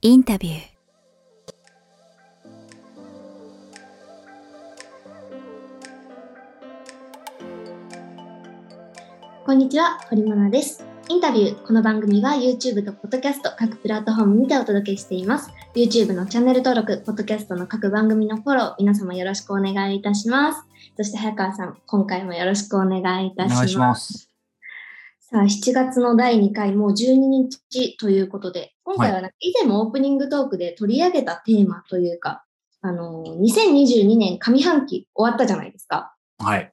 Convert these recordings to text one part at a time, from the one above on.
インタビューこんにちは、堀真奈です。インタビュー。この番組は YouTube と Podcast 各プラットフォームにてお届けしています。YouTube のチャンネル登録、Podcast の各番組のフォロー、皆様よろしくお願いいたします。そして早川さん、今回もよろしくお願いいたします。さあ、7月の第2回、もう12日ということで、今回はなんか以前もオープニングトークで取り上げたテーマというか、あの、2022年上半期終わったじゃないですか。はい。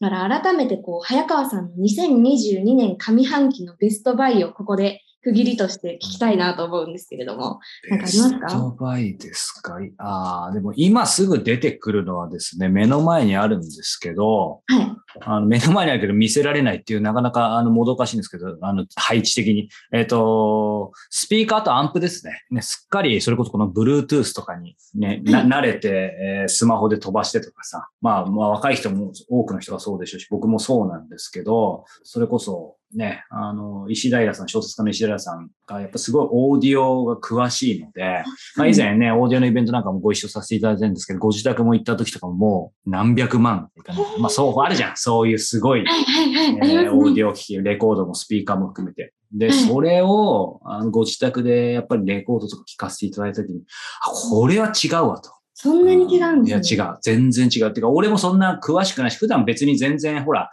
だから改めてこう、早川さんの2022年上半期のベストバイをここで区切りとして聞きたいなと思うんですけれども。なんかありますか？ベストバイですか？ああ、でも今すぐ出てくるのはですね、目の前にあるんですけど、はい。あの目の前にあるけど見せられないっていうなかなかあのもどかしいんですけど、あの配置的に。えっ、と、スピーカーとアンプですね。ね、すっかりそれこそこの Bluetooth とかにね、な慣れて、えースマホで飛ばしてとかさ、まあ、まあ若い人も多くの人がそうでしょうし、僕もそうなんですけど、それこそね、あの、石平さん、小説家の石平さんがやっぱすごいオーディオが詳しいので、まあ以前ね、オーディオのイベントなんかもご一緒させていただいてるんですけど、ご自宅も行った時とかももう何百万いかない。まあそう、あるじゃん。そういうすごい、はいはいはい。えーオー。ディオ機器、レコードもスピーカーも含めて。で、はいそれをあのご自宅でやっぱりレコードとか聞かせていただいた時に、あ、これは違うわと。そんなに違うんですね。いや、違う。全然違う。っていうか、俺もそんな詳しくないし、普段別に全然、ほら、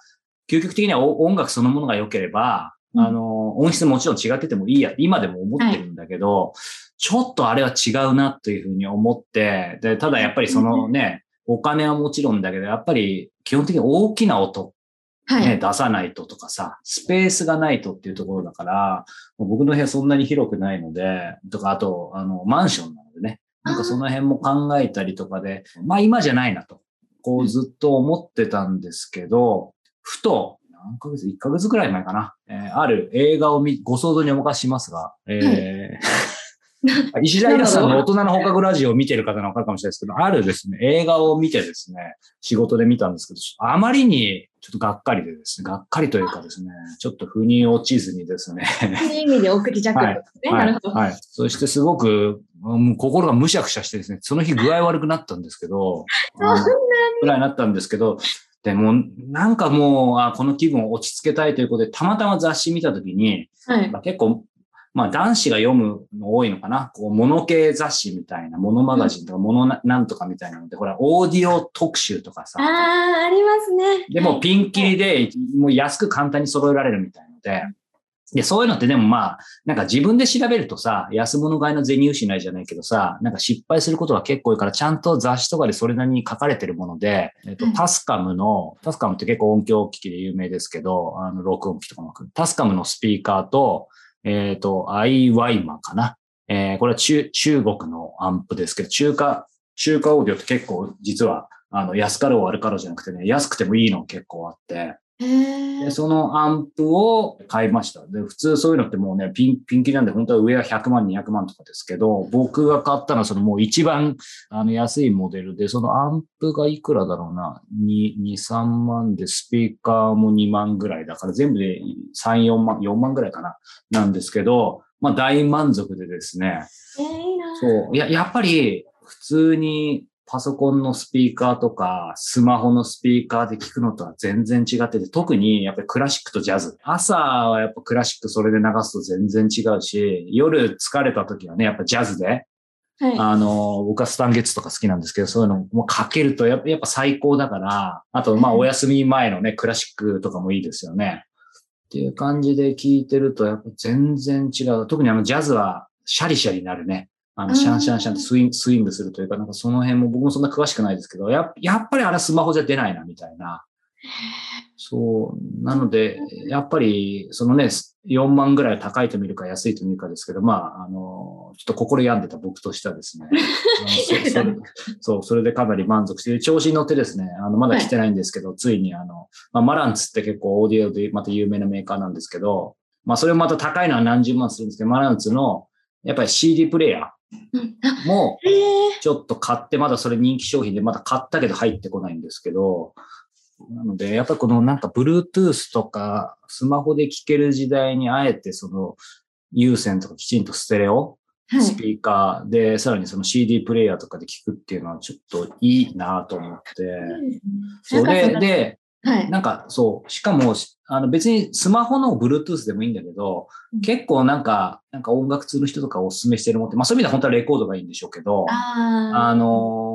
究極的にはお音楽そのものが良ければ、うん。あの、音質もちろん違っててもいいや、今でも思ってるんだけど、ちょっとあれは違うなというふうに思って、で、ただやっぱりそのね、お金はもちろんだけど、やっぱり基本的に大きな音、ね、はい。出さないととかさ、スペースがないとっていうところだから、僕の部屋そんなに広くないので、とか、あと、あの、マンションなのでね、なんかその辺も考えたりとかで、まあ今じゃないなと、こうずっと思ってたんですけど、ふと、何ヶ月 ?1 ヶ月くらい前かな。えーある映画を見、ご想像にお任せしますが、えー 石平さんの大人の放課後ラジオを見てる方のわかるかもしれないですけど、あるですね、映画を見てですね、仕事で見たんですけど、あまりにちょっとがっかりでですね、がっかりというかですね、ちょっと腑に落ちずにですね、いう意味で送り弱ですね。はないるほど。はい。そしてすごく、うん心がむしゃくしゃしてですね、その日具合悪くなったんですけど、そんなあのぐらいになったんですけど、でも、なんかもう、あこの気分を落ち着けたいということで、たまたま雑誌見たときに、はい。まあ結構、まあ男子が読むの多いのかなこう、モノ系雑誌みたいな、モノマガジンとか、モノななんとかみたいなので、ほら、オーディオ特集とかさあ、あ、ありますね。でもピンキリで、もう安く簡単に揃えられるみたいので、で、そういうのってでもまあ、なんか自分で調べるとさ、安物買いの銭失いじゃないけどさ、なんか失敗することが結構多いから、ちゃんと雑誌とかでそれなりに書かれてるもので、えっとはい、タスカムの、タスカムって結構音響機器で有名ですけど、あの、録音機とかも。タスカムのスピーカーと、えっ、と、アイワイマかな。えーこれは中、中国のアンプですけど、中華、中華オーディオって結構実は、あの、安かろう悪かろうじゃなくてね、安くてもいいの結構あって、で、。そのアンプを買いました。で、普通そういうのってもうね、ピン、ピンキリなんで、本当は上は100万、200万とかですけど、僕が買ったのはそのもう一番、あの、安いモデルで、そのアンプがいくらだろうな、2、2、3万で、スピーカーも2万ぐらいだから、全部で3、4万、4万ぐらいかな、なんですけど、まあ大満足でですね、えー、いいな。そう。いや、やっぱり、普通にパソコンのスピーカーとか、スマホのスピーカーで聞くのとは全然違ってて、特にやっぱりクラシックとジャズ。朝はやっぱクラシックそれで流すと全然違うし、夜疲れた時はね、やっぱジャズで、はい。あの、僕はスタンゲッツとか好きなんですけど、そういうのもかけるとやっぱ最高だから、あと、まあ、うんお休み前のね、クラシックとかもいいですよね。っていう感じで聞いてると、やっぱ全然違う。特にあの、ジャズはシャリシャリなるね。あの、うんシャンシャンシャンってスインスイングするというか、なんかその辺も僕もそんな詳しくないですけど、ややっぱりあれはスマホじゃ出ないな、みたいな。そう。なので、やっぱり、そのね、4万ぐらい高いと見るか安いと見るかですけど、まあ、あの、ちょっと心病んでた僕としてはですね。そう、それでかなり満足して、調子に乗ってですね、あの、まだ来てないんですけど、ついにあの、まあ、マランツって結構オーディオでまた有名なメーカーなんですけど、まあ、それもまた高いのは何十万するんですけど、マランツの、やっぱり CD プレイヤーも、へえ。ちょっと買って、まだそれ人気商品で、まだ買ったけど入ってこないんですけど、なので、やっぱりこのなんか Bluetooth とかスマホで聴ける時代にあえてその有線とかきちんとステレオはいスピーカーで、さらにその CD プレイヤーとかで聞くっていうのはちょっといいなと思って。そうで、で、はい。なんかそう、しかも、あの別にスマホの Bluetooth でもいいんだけど、結構なんか、なんか音楽通の人とかおすすめしてるもんって、まあそういう意味では本当はレコードがいいんでしょうけど、ああのー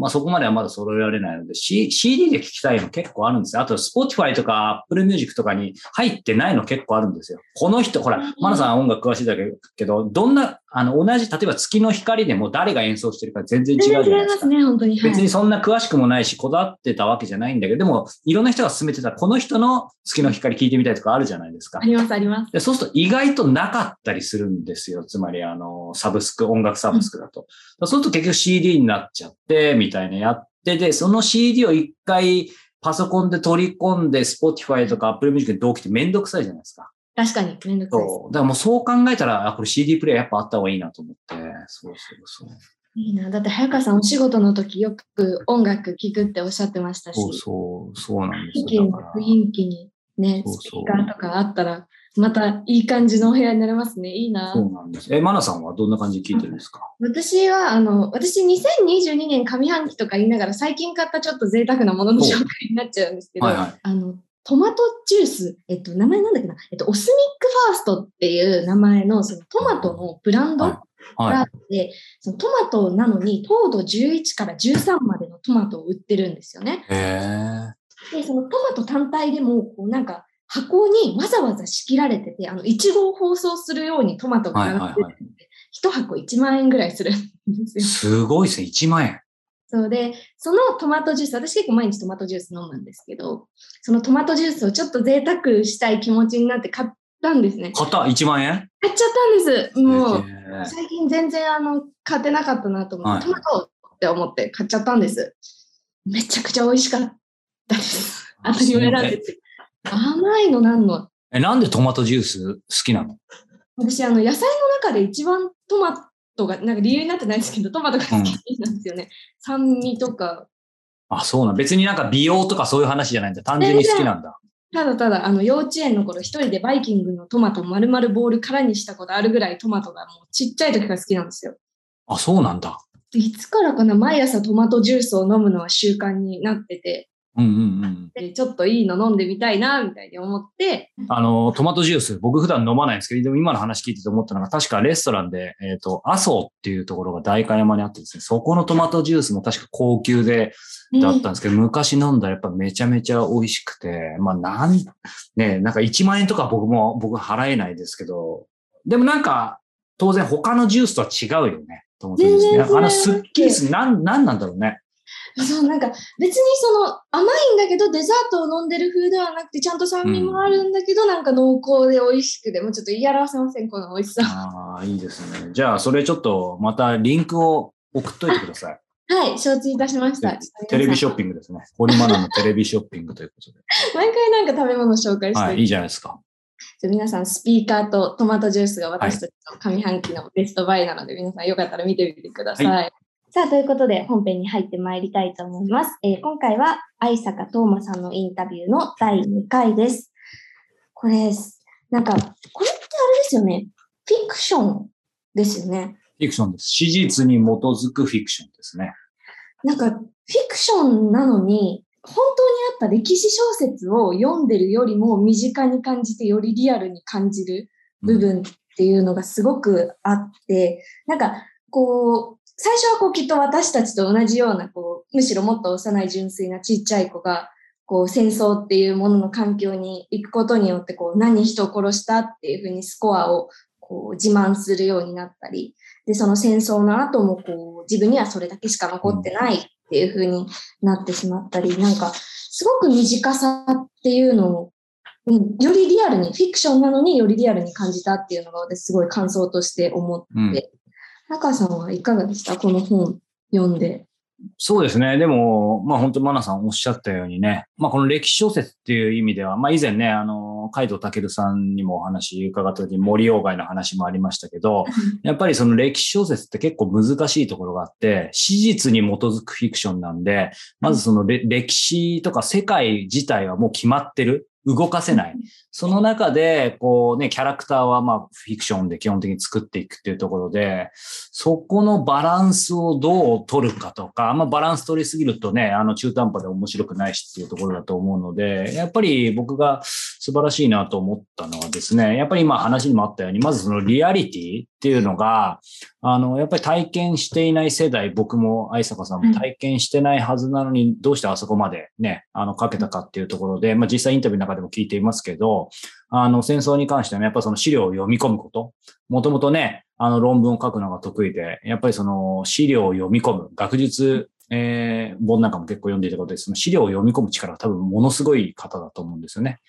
まあ、そこまではまだ揃えられないので、C、CD で聞きたいの結構あるんですよ。あと、Spotify とか Apple Music とかに入ってないの結構あるんですよ。この人、ほら、マナさん音楽詳しいだけど、どんな、あの、同じ、例えば月の光でも誰が演奏してるか全然違うじゃないでか。ますすね、本当に。はい別にそんな詳しくもないし、こだわってたわけじゃないんだけど、でも、いろんな人が勧めてた、この人の月の光聞いてみたいとかあるじゃないですかあ。ります、あります。でそうすると意外となかったりするんですよ。つまり、あの、サブスク、音楽サブスクだと。そうすると結局 CD になっちゃって、みたいなやってで、その CD を一回パソコンで取り込んで、Spotify とか Apple Music に同期ってめんどくさいじゃないですか。確かに、めんどくさい。そう。だからもうそう考えたら、あ、これ CD プレイヤーやっぱあった方がいいなと思って。そうそうそう。いいな。だって、早川さんお仕事の時よく音楽聴くっておっしゃってましたし、そうそう、そうなんですよ。雰囲気にね、そうそうスピーカーとかあったら、またいい感じのお部屋になれますね。いいな。そうなんです。え、マナさんはどんな感じで聞いてるんですか？私は、あの、私2022年上半期とか言いながら最近買ったちょっと贅沢なものの紹介になっちゃうんですけど、はいはいあの、トマトジュース、えっと、名前なんだっけな、えっと、オスミックファーストっていう名前の、そのトマトのブランドはいがあはって、そのトマトなのに糖度11から13までのトマトを売ってるんですよね。で、そのトマト単体でも、こうなんか箱にわざわざ仕切られてて、あの、いちごを包装するようにトマトがはい並んでて、はいはい。一箱1万円ぐらいするんですよ。すごいですね。1万円。そうで、そのトマトジュース、私結構毎日トマトジュース飲むんですけど、そのトマトジュースをちょっと贅沢したい気持ちになって買ったんですね。買った ?1 万円？買っちゃったんです。もう、最近全然あの、買ってなかったなと思って、はいトマトって思って買っちゃったんです。めちゃくちゃ美味しかったです。当たり前なんですよ。甘いのなんの？え、なんでトマトジュース好きなの？私、あの、野菜の中で一番トマトが、なんか理由になってないですけど、トマトが好きなんですよね。酸味とか、あ、そうなん。別になんか美容とかそういう話じゃないんだ。単純に好きなんだ。ただただ、あの、幼稚園の頃、一人でバイキングのトマトを丸々ボール空にしたことあるぐらいトマトがもうちっちゃい時から好きなんですよ。あ、そうなんだ。いつからかな、毎朝トマトジュースを飲むのは習慣になってて、うんうんうん。でちょっといいの飲んでみたいな、みたいに思って、あの、トマトジュース、僕普段飲まないんですけど、でも今の話聞いてて思ったのが、確かレストランで、えっ、と、麻生っていうところが代官山にあってですね、そこのトマトジュースも確か高級で、だったんですけど、昔飲んだらやっぱめちゃめちゃ美味しくて、まあなん、ね、なんか1万円とか僕も、僕は払えないですけど、でもなんか、当然他のジュースとは違うよね。トマトジュースね。あのスッキリす、なん、なんなんだろうね。そう、なんか別にその甘いんだけどデザートを飲んでる風ではなくてちゃんと酸味もあるんだけど、なんか濃厚で美味しくて、もうちょっと言い表せません、この美味しさ。ああ、いいですね。じゃあ、それちょっと、またリンクを送っといてください。はい、承知いたしました。テレビショッンピングですね。堀マナのテレビショッピングということで。グ。毎回なんか食べ物紹介して、はい、いいじゃないですか。じゃあ皆さん、スピーカーとトマトジュースが私たちの上半期のベストバイなので、皆さんよかったら見てみてください。はさあ、ということで本編に入ってまいりたいと思います。えー今回は愛坂東馬さんのインタビューの第2回です。これ、なんか、これってあれですよね。フィクションですよね。フィクションです。史実に基づくフィクションですね。なんか、フィクションなのに、本当にあった歴史小説を読んでるよりも身近に感じてよりリアルに感じる部分っていうのがすごくあって、なんかこう、最初はこうきっと私たちと同じような、こう、むしろもっと幼い純粋なちっちゃい子が、こう戦争っていうものの環境に行くことによって、こう何人を殺したっていうふうにスコアをこう自慢するようになったり、で、その戦争の後もこう自分にはそれだけしか残ってないっていうふうになってしまったり、なんかすごく短さっていうのをよりリアルに、フィクションなのによりリアルに感じたっていうのが私すごい感想として思って、うん。中さんはいかがでした？この本読んで。そうですね。でも、まあ本当マナさんおっしゃったようにね、まあこの歴史小説っていう意味では、まあ以前ね、あの、海藤健さんにもお話伺った時に森鴎外の話もありましたけど、やっぱりその歴史小説って結構難しいところがあって、史実に基づくフィクションなんで、まずそのれ歴史とか世界自体はもう決まってる。動かせない。その中で、こうね、キャラクターはまあフィクションで基本的に作っていくっていうところで、そこのバランスをどう取るかとか、あんまバランス取りすぎるとね、あの中途半端で面白くないしっていうところだと思うので、やっぱり僕が素晴らしいなと思ったのはですね、やっぱり今話にもあったように、まずそのリアリティっていうのが、あの、やっぱり体験していない世代、僕も愛坂さんも体験してないはずなのに、どうしてあそこまでね、あの、かけたかっていうところで、まあ実際インタビューの中でも聞いていますけど、あの、戦争に関しては、ね、やっぱその資料を読み込むこと。もともとね、あの、論文を書くのが得意で、やっぱりその資料を読み込む、学術、えー、本なんかも結構読んでいたことで、その資料を読み込む力が多分ものすごい方だと思うんですよね。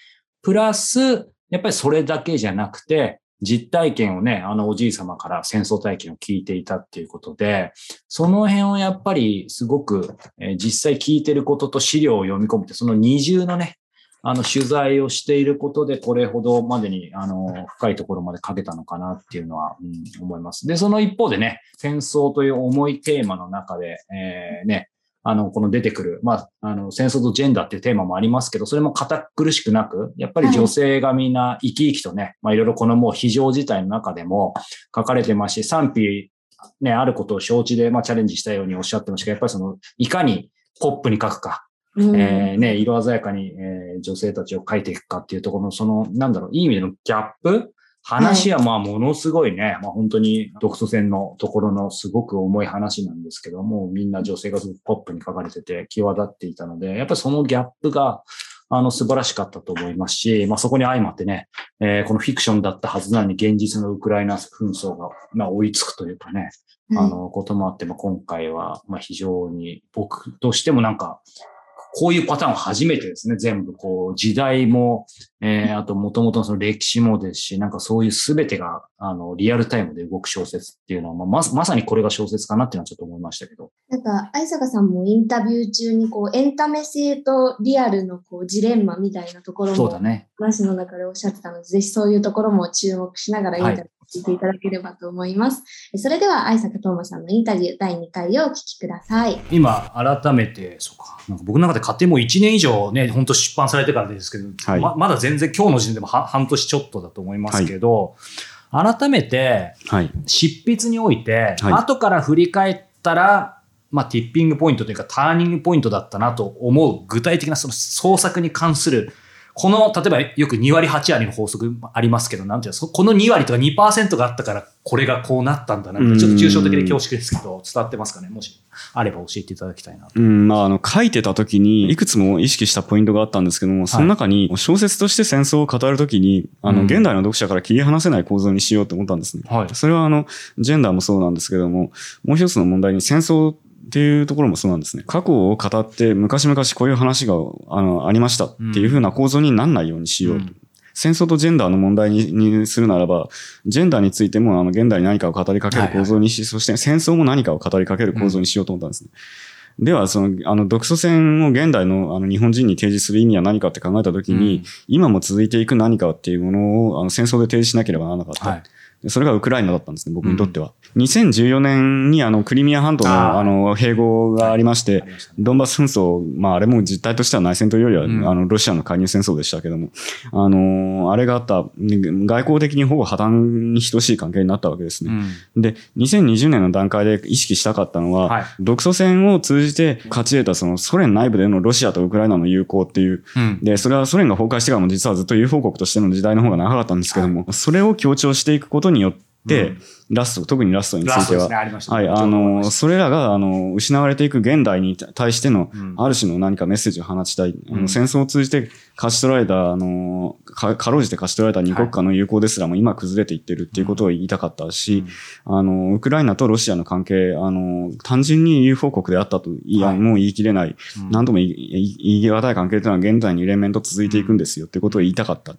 プラス、やっぱりそれだけじゃなくて、実体験をね、あのおじい様から戦争体験を聞いていたっていうことで、その辺をやっぱりすごく、え、実際聞いてることと資料を読み込むって、その二重のね、あの取材をしていることでこれほどまでにあの深いところまで書けたのかなっていうのは、うん、思います。で、その一方でね、戦争という重いテーマの中で、えー、ね、あの、この出てくる、まあ、あの、戦争とジェンダーっていうテーマもありますけど、それも堅苦しくなく、やっぱり女性がみんな生き生きとね、はい、まあ、いろいろこのもう非常事態の中でも書かれてますし、賛否、ね、あることを承知で、まあ、チャレンジしたようにおっしゃってましたけど、やっぱりその、いかにポップに書くか、うん、えー、ね、色鮮やかに、えー、女性たちを書いていくかっていうところの、その、なんだろう、いい意味でのギャップ話はまあものすごいね、まあ本当に独ソ戦のところのすごく重い話なんですけども、みんな女性がポップに書かれてて際立っていたので、やっぱりそのギャップが、あの素晴らしかったと思いますし、まあそこに相まってね、えー、このフィクションだったはずなのに現実のウクライナ紛争が、まあ、追いつくというかね、あのこともあって、まあ今回はまあ非常に僕としてもなんかこういうパターンは初めてですね。全部こう、時代も、えー、あと元々のその歴史もですし、なんかそういうすべてが、あの、リアルタイムで動く小説っていうのは、まあ、ままさにこれが小説かなっていうのはちょっと思いましたけど。なんか、愛坂さんもインタビュー中に、こう、エンタメ性とリアルのこう、ジレンマみたいなところも、そうだね。話の中でおっしゃってたので、ぜひそういうところも注目しながらインタビュー聞いていただければと思います。はい、それでは、愛坂東馬さんのインタビュー第2回をお聞きください。今、改めて、そうか、なんか僕の中で勝手にもう1年以上ね、本当出版されてからですけど、はい、ままだ全然今日の時点でも半年ちょっとだと思いますけど、はい、改めて、執筆において、はい、後から振り返ったら、まあ、ティッピングポイントというか、ターニングポイントだったなと思う具体的なその創作に関するこの、例えばよく2割8割の法則ありますけど、なんていうの、この2割とか2%があったから、これがこうなったんだなちょっと抽象的で恐縮ですけど、伝わってますかね？もし。あれば教えていただきたいなうん、まあ、あの、書いてた時に、いくつも意識したポイントがあったんですけども、その中に、小説として戦争を語るときに、あの、現代の読者から切り離せない構造にしようと思ったんですね。はい。それはあの、ジェンダーもそうなんですけども、もう一つの問題に戦争っていうところもそうなんですね。過去を語って昔々こういう話があのありましたっていうふうな構造にならないようにしようと。うん、戦争とジェンダーの問題ににするならば、ジェンダーについてもあの現代に何かを語りかける構造にし、はいはい、そして戦争も何かを語りかける構造にしようと思ったんですね。うん、では、その、あの、独ソ戦を現代のあの日本人に提示する意味は何かって考えたときに、うん、今も続いていく何かっていうものをあの戦争で提示しなければならなかった。はいそれがウクライナだったんですね、僕にとっては。うん、2014年にあのクリミア半島のあの併合がありまして、ドンバス紛争、まああれも実態としては内戦というよりは、うん、あのロシアの介入戦争でしたけども、あの、あれがあった、外交的にほぼ破綻に等しい関係になったわけですね。うん、で、2020年の段階で意識したかったのは、はい、独ソ戦を通じて勝ち得たそのソ連内部でのロシアとウクライナの友好っていう、で、それはソ連が崩壊してからも実はずっと友好国としての時代の方が長かったんですけども、はい、それを強調していくことによって、ラスト、特にラストについては、ね、はい、あの、それらが、あの、失われていく現代に対しての、ある種の何かメッセージを放ちたい。あの戦争を通じて勝ち取られた、あの、かかろうじて勝ち取られた二国家の友好ですらも今崩れていってるっていうことを言いたかったし、あの、ウクライナとロシアの関係、あの、単純に友好国であったと、いや、もう言い切れない、何とも言い難い関係というのは現在に連綿と続いていくんですよっていうことを言いたかった。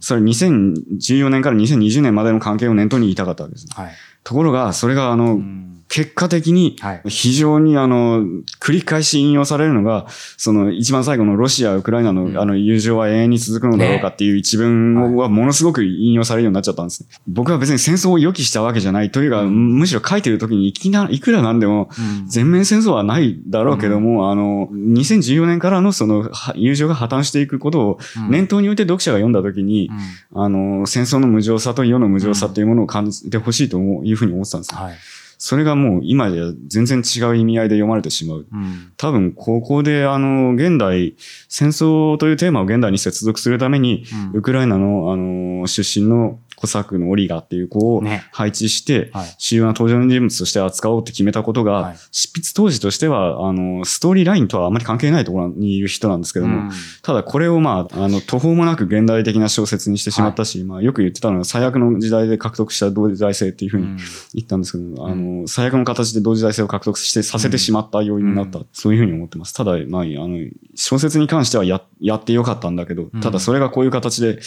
それ2014年から2020年までの関係を念頭に言いたかったわけです。はい、ところが、それがあの、うん結果的に、非常にあの、繰り返し引用されるのが、その一番最後のロシア、ウクライナのあの友情は永遠に続くのだろうかっていう一文はものすごく引用されるようになっちゃったんですね。僕は別に戦争を予期したわけじゃないというか、むしろ書いてる時にいきな、いくらなんでも、全面戦争はないだろうけども、あの、2014年からのその友情が破綻していくことを念頭に置いて読者が読んだ時に、あの、戦争の無情さと世の無情さっていうものを感じてほしいというふうに思ってたんです。はいそれがもう今では全然違う意味合いで読まれてしまう。うん、多分、ここであの、現代、戦争というテーマを現代に接続するために、うん、ウクライナのあの、出身のコサックのオリガっていう子を配置して、主要な登場人物として扱おうって決めたことが、執筆当時としては、あの、ストーリーラインとはあまり関係ないところにいる人なんですけども、ただこれをまあ、あの、途方もなく現代的な小説にしてしまったし、まあ、よく言ってたのは最悪の時代で獲得した同時代性っていうふうに言ったんですけど、あの、最悪の形で同時代性を獲得してさせてしまった要因になった、そういうふうに思ってます。ただ、まあ、あの、小説に関してはや、やってよかったんだけど、ただそれがこういう形で、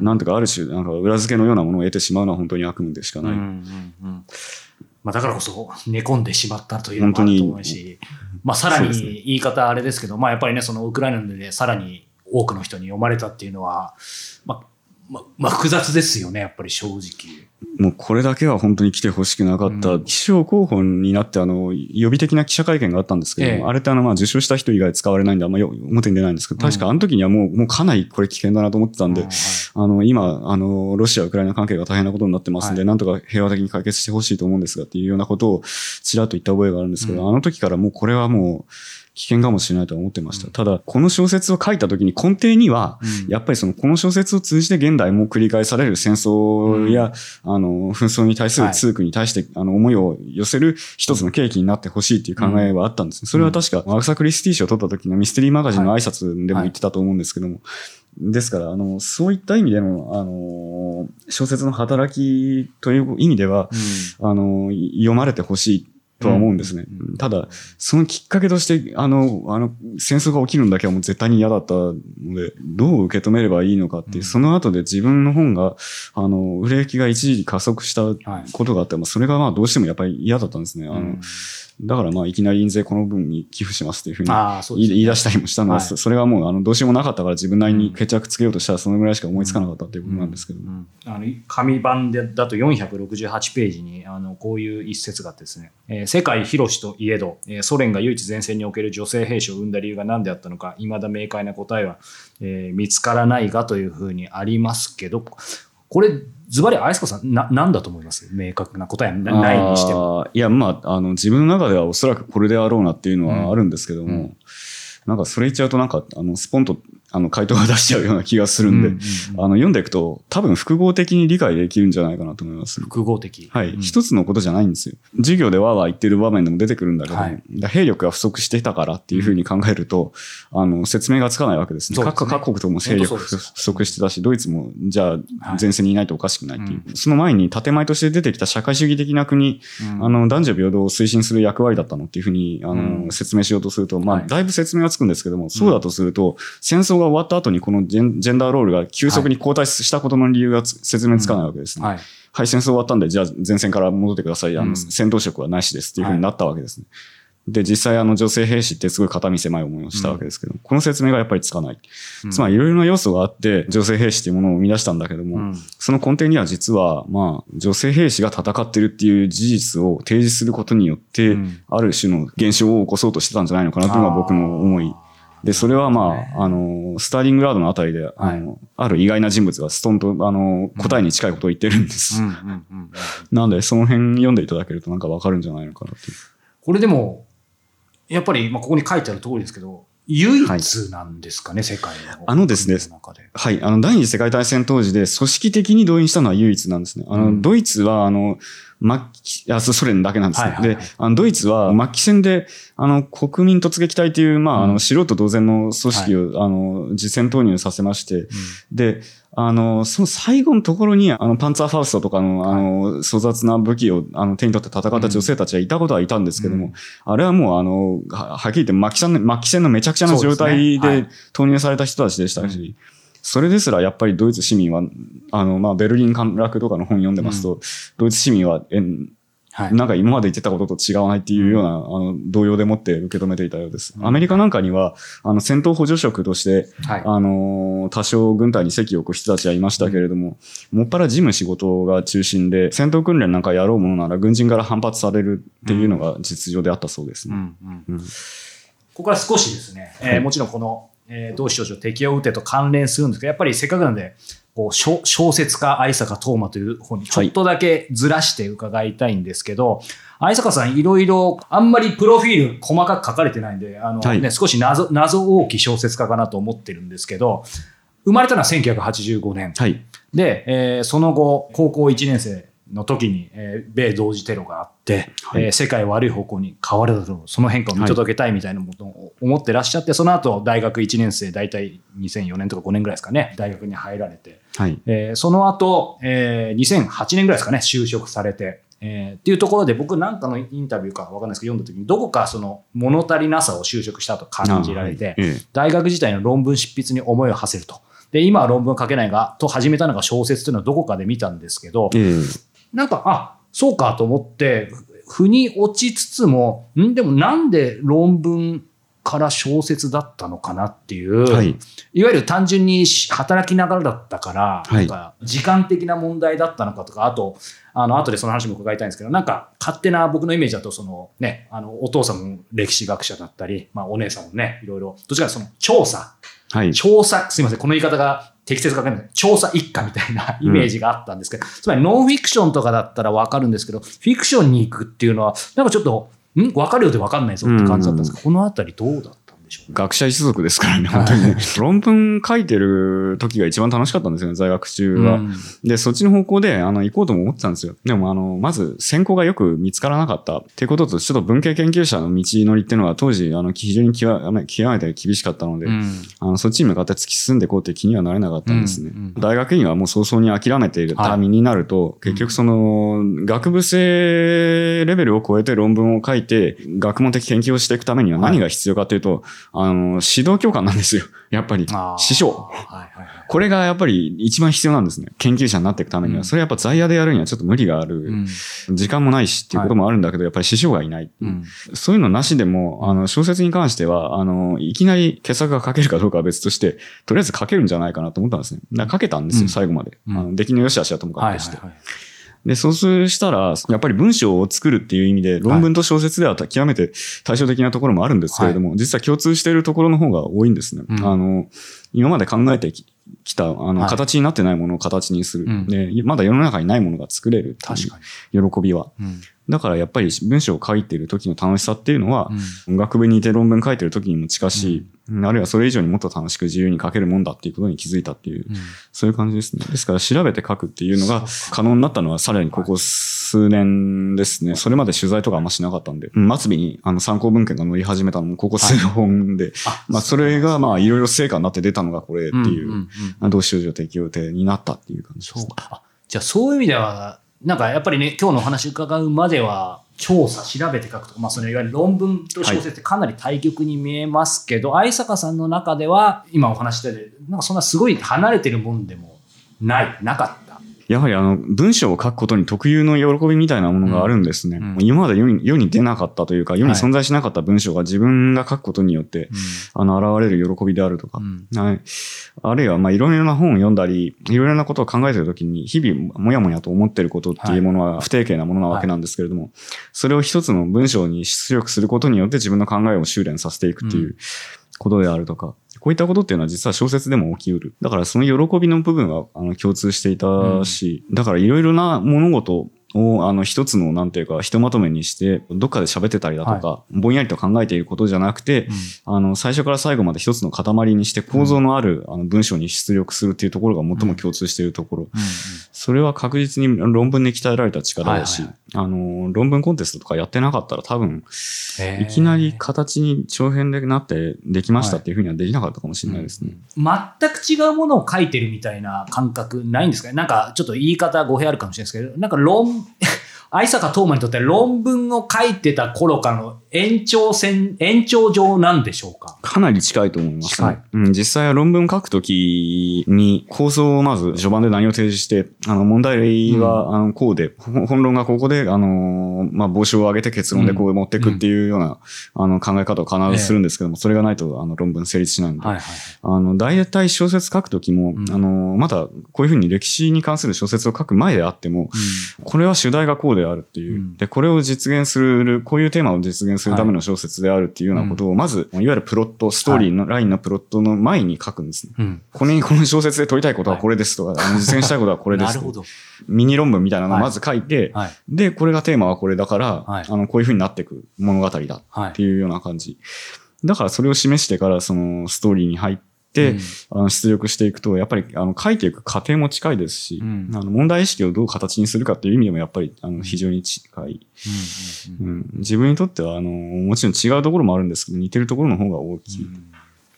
なんとかある種、なんか裏付けのようなものを得てしまうのは本当に悪夢でしかない。うんうんうんまあ、だからこそ寝込んでしまったというのもあると思うし、まあ、さらに言い方あれですけど、まあ、やっぱりね、そのウクライナでさらに多くの人に読まれたっていうのは、まあ、まあ、まあ、複雑ですよね、やっぱり正直。もうこれだけは本当に来てほしくなかった。うん、気象候補になって、あの、予備的な記者会見があったんですけど、ええ、あれってあの、まあ、受賞した人以外使われないんで、あんまり表に出ないんですけど、確かあの時にはもう、もうかなりこれ危険だなと思ってたんで、あの、今、あの、ロシア、ウクライナ関係が大変なことになってますんで、はい、なんとか平和的に解決してほしいと思うんですが、っていうようなことをちらっと言った覚えがあるんですけど、うん、あの時からもうこれはもう、危険かもしれないと思ってました。ただ、この小説を書いた時に根底には、やっぱりその、この小説を通じて現代も繰り返される戦争や、あの、紛争に対する通句に対して、あの、思いを寄せる一つの契機になってほしいっていう考えはあったんですね。それは確か、マグサ・クリスティ賞を取った時のミステリーマガジンの挨拶でも言ってたと思うんですけども、ですから、あの、そういった意味での、あの、小説の働きという意味では、うん、あの、読まれてほしいとは思うんですね。うん、ただ、そのきっかけとして、あの、あの、戦争が起きるんだけはもう絶対に嫌だったので、どう受け止めればいいのかっていう、うん、その後で自分の本が、あの、売れ行きが一時加速したことがあって、はい、まあ、それがまあどうしてもやっぱり嫌だったんですね。あの、だからまあいきなり印税この分に寄付しますっていうふうに言い出したりもしたので、はい、それはもうあのどうしようもなかったから自分なりに決着つけようとしたらそのぐらいしか思いつかなかったっていうことなんですけど。うんうんあの紙版でだと468ページにあのこういう一節があってですね、えー、世界広しといえど、えー、ソ連が唯一前線における女性兵士を生んだ理由が何であったのか、未だ明快な答えは、えー、見つからないがというふうにありますけど、これ、ズバリ、あやすこさん、な、なんだと思います？明確な答えないにしても。いや、まあ、あの、自分の中ではおそらくこれであろうなっていうのはあるんですけども、うんうん、なんかそれ言っちゃうとなんか、あの、スポンとあの、回答が出しちゃうような気がするんで、うんうんうん、あの、読んでいくと、多分複合的に理解できるんじゃないかなと思います。複合的はい。うん、一つのことじゃないんですよ。授業でわーわー言ってる場面でも出てくるんだけど、はい、兵力が不足してたからっていうふうに考えると、うん、あの、説明がつかないわけですね。すね各各国とも兵力不足してたし、ドイツも、じゃあ、前線にいないとおかしくないっていう。はい、その前に建前として出てきた社会主義的な国、うん、あの、男女平等を推進する役割だったのっていうふうに、あの、説明しようとすると、まあ、だいぶ説明がつくんですけども、そうだとすると、戦争が終わった後にこのジェンジェンダーロールが急速に後退したことの理由が説明つかないわけですね。はい、はい、戦争終わったんで、じゃあ前線から戻ってください。あの、戦闘職はなしですっていうふうになったわけですね。で、実際あの女性兵士ってすごい肩身狭い思いをしたわけです。けど、うん、この説明がやっぱりつかない。うん、つまりいろいろな要素があって女性兵士っていうものを生み出したんだけども、うん、その根底には実は、まあ、女性兵士が戦ってるっていう事実を提示することによって、ある種の現象を起こそうとしてたんじゃないのかなというのが僕の思いで、それはまあ、あの、スターリングラードのあたりで、あの、ある意外な人物がストンと、あの、答えに近いことを言ってるんです。なので、その辺読んでいただけるとなんかわかるんじゃないのかなっていう。これでも、やっぱり、まあ、ここに書いてある通りですけど、唯一なんですかね、はい、世界の。あのですね、はい、あの、第二次世界大戦当時で組織的に動員したのは唯一なんですね。あの、うん、ドイツは、あの、末期、あ、ソ連だけなんですね。はいはいはい、で、あのドイツは末期戦で、あの、国民突撃隊という、まあ、あの、素人同然の組織を、はい、あの、実戦投入させまして、うん、で、あの、その最後のところに、あの、パンツァーファウストとかの、あの、粗雑な武器を、あの、手に取って戦った女性たちがいたことはいたんですけども、うん、あれはもう、あの、はっきり言って末期戦、末期戦のめちゃくちゃな状態で投入された人たちでしたし、それですらやっぱりドイツ市民は、あの、まあ、ベルリン陥落とかの本読んでますと、うん、ドイツ市民は、えはい、なんか今まで言ってたことと違わないっていうような、あの、動揺でもって受け止めていたようです。アメリカなんかには、あの、戦闘補助職として、はい、あの、多少軍隊に席を置く人たちはいましたけれども、うん、もっぱら事務仕事が中心で、戦闘訓練なんかやろうものなら軍人から反発されるっていうのが実情であったそうですね。ここから少しですね、えー、もちろんこの、えー、同志少女適用打てと関連するんですけど、やっぱりせっかくなんで、こう小小説家愛坂東馬という本にちょっとだけずらして伺いたいんですけど、はい、愛坂さんいろいろあんまりプロフィール細かく書かれてないんで、あのね、はい、少し謎謎大きい小説家かなと思ってるんですけど、生まれたのは1985年。はい、で、えー、その後、高校1年生の時に、えー、米同時テロがあって、はい、えー、世界悪い方向に変わるだろう、その変化を見届けたいみたいなことを思ってらっしゃって、その後大学1年生、大体2004年とか5年ぐらいですかね、大学に入られて、はい、えー、その後、えー、2008年ぐらいですかね、就職されて、えー、っていうところで僕なんかのインタビューかわかんないですけど読んだ時にどこかその物足りなさを就職したと感じられて、はい、大学時代の論文執筆に思いを馳せると。で、今は論文書けないが、と始めたのが小説というのはどこかで見たんですけど、なんか、あ、そうかと思って、腑に落ちつつも、ん？でもなんで論文から小説だったのかなっていう、はい、いわゆる単純に働きながらだったから、はい、なんか時間的な問題だったのかとか、あと、あの、後でその話も伺いたいんですけど、なんか勝手な僕のイメージだと、そのね、あの、お父さんも歴史学者だったり、まあお姉さんもね、いろいろ、どちらかその調査、はい、調査、すいません、この言い方が適切か分かんない。調査一家みたいなイメージがあったんですけど、うん、つまりノンフィクションとかだったらわかるんですけど、フィクションに行くっていうのは、なんかちょっと、ん？分かるようで分かんないぞって感じだったんですけど、このあたりどうだった？学者一族ですからね、本当にね。論文書いてる時が一番楽しかったんですよね、在学中は。うん、で、そっちの方向で、あの、行こうとも思ってたんですよ。でも、あの、まず、専攻がよく見つからなかったっていうことと、ちょっと文系研究者の道のりっていうのが当時、あの、非常に極め極めて厳しかったので、うん、あの、そっちに向かって突き進んでいこうって気にはなれなかったんですね。うんうん、大学院はもう早々に諦めているターミンになると、はい、結局その、学部生レベルを超えて論文を書いて、学問的研究をしていくためには何が必要かというと、はい、あの、指導教官なんですよ。やっぱり。師匠。これがやっぱり一番必要なんですね。研究者になっていくためには。それやっぱ在野でやるにはちょっと無理がある。時間もないしっていうこともあるんだけど、やっぱり師匠がいない。そういうのなしでも、あの、小説に関しては、あの、いきなり傑作が書けるかどうかは別として、とりあえず書けるんじゃないかなと思ったんですね。だから書けたんですよ、最後まで。あの出来の良し悪しはともかくして。で、そうしたら、やっぱり文章を作るっていう意味で、論文と小説では極めて対照的なところもあるんですけれども、はい、実は共通しているところの方が多いんですね。うん、あの、今まで考えてきた、あの、形になってないものを形にする。で、まだ世の中にないものが作れる。確かに。喜びは。うんだからやっぱり文章を書いてる時の楽しさっていうのは、うん、学部にいて論文書いてる時にも近しい、うん、あるいはそれ以上にもっと楽しく自由に書けるもんだっていうことに気づいたっていう、うん、そういう感じですね。ですから調べて書くっていうのが可能になったのはさらにここ数年ですね。それまで取材とかあんましなかったんで、末尾にあの参考文献が載り始めたのもここ数本で、はい、まあそれがまあいろいろ成果になって出たのがこれっていう、同志少女適用手になったっていう感じです、ね。じゃあそういう意味では、なんかやっぱりね、今日のお話伺うまでは、調査、調べて書くとか、まあ、そのいわゆる論文と小説ってかなり対極に見えますけど、はい、愛坂さんの中では、今お話してて、なんかそんなすごい離れてるもんでもない、なかった。やはりあの文章を書くことに特有の喜びみたいなものがあるんですね。うん、今まで世に世に出なかったというか、世に存在しなかった文章が自分が書くことによって、あの現れる喜びであるとか、はい、あるいはまあいろいろな本を読んだり、いろいろなことを考えてるときに、日々もやもやと思ってることっていうものは不定形なものなわけなんですけれども、それを一つの文章に出力することによって自分の考えを修練させていくっていうことであるとか、こういったことっていうのは実は小説でも起きうる。だからその喜びの部分はあの共通していたし、うん、だからいろいろな物事を、あの、一つの、なんていうか、ひとまとめにして、どっかで喋ってたりだとか、はい、ぼんやりと考えていることじゃなくて、うん、あの、最初から最後まで一つの塊にして構造のある、あの文章に出力するっていうところが最も共通しているところ。うんうん、それは確実に論文に鍛えられた力だし、はいはい、あの、論文コンテストとかやってなかったら多分、いきなり形に長編でなってできましたっていうふうにはできなかったかもしれないですね。全く違うものを書いてるみたいな感覚ないんですかね？なんかちょっと言い方語弊あるかもしれないですけど、なんか論 愛坂東馬にとって論文を書いてた頃からの延長線、延長上なんでしょうか？かなり近いと思います、近い。うん、実際は論文書くときに構想をまず序盤で何を提示して、あの問題例は、あのこうで、本論がここで、あの、まあ、帽子を上げて結論でこう持っていくっていうような、あの考え方を必ずするんですけども、それがないとあの論文成立しないので、はいはい、あの、大体小説書くときも、あの、まだこういうふうに歴史に関する小説を書く前であっても、これは主題がこうであるっていう、で、これを実現する、こういうテーマを実現するための小説であるっていうようなことを、まず、いわゆるプロット、ストーリーのラインのプロットの前に書くんですね。はい、これにこの小説で問いたいことはこれですとか、はい、実現したいことはこれですと。ミニ論文みたいなのをまず書いて、はい、で、これがテーマはこれだから、あの、こういうふうになっていく物語だっていうような感じ。だからそれを示してから、そのストーリーに入っあの出力していくと、やっぱりあの書いていく過程も近いですし、うん、あの問題意識をどう形にするかっていう意味でもやっぱりあの非常に近い、うん、自分にとってはあのもちろん違うところもあるんですけど似てるところの方が大きい。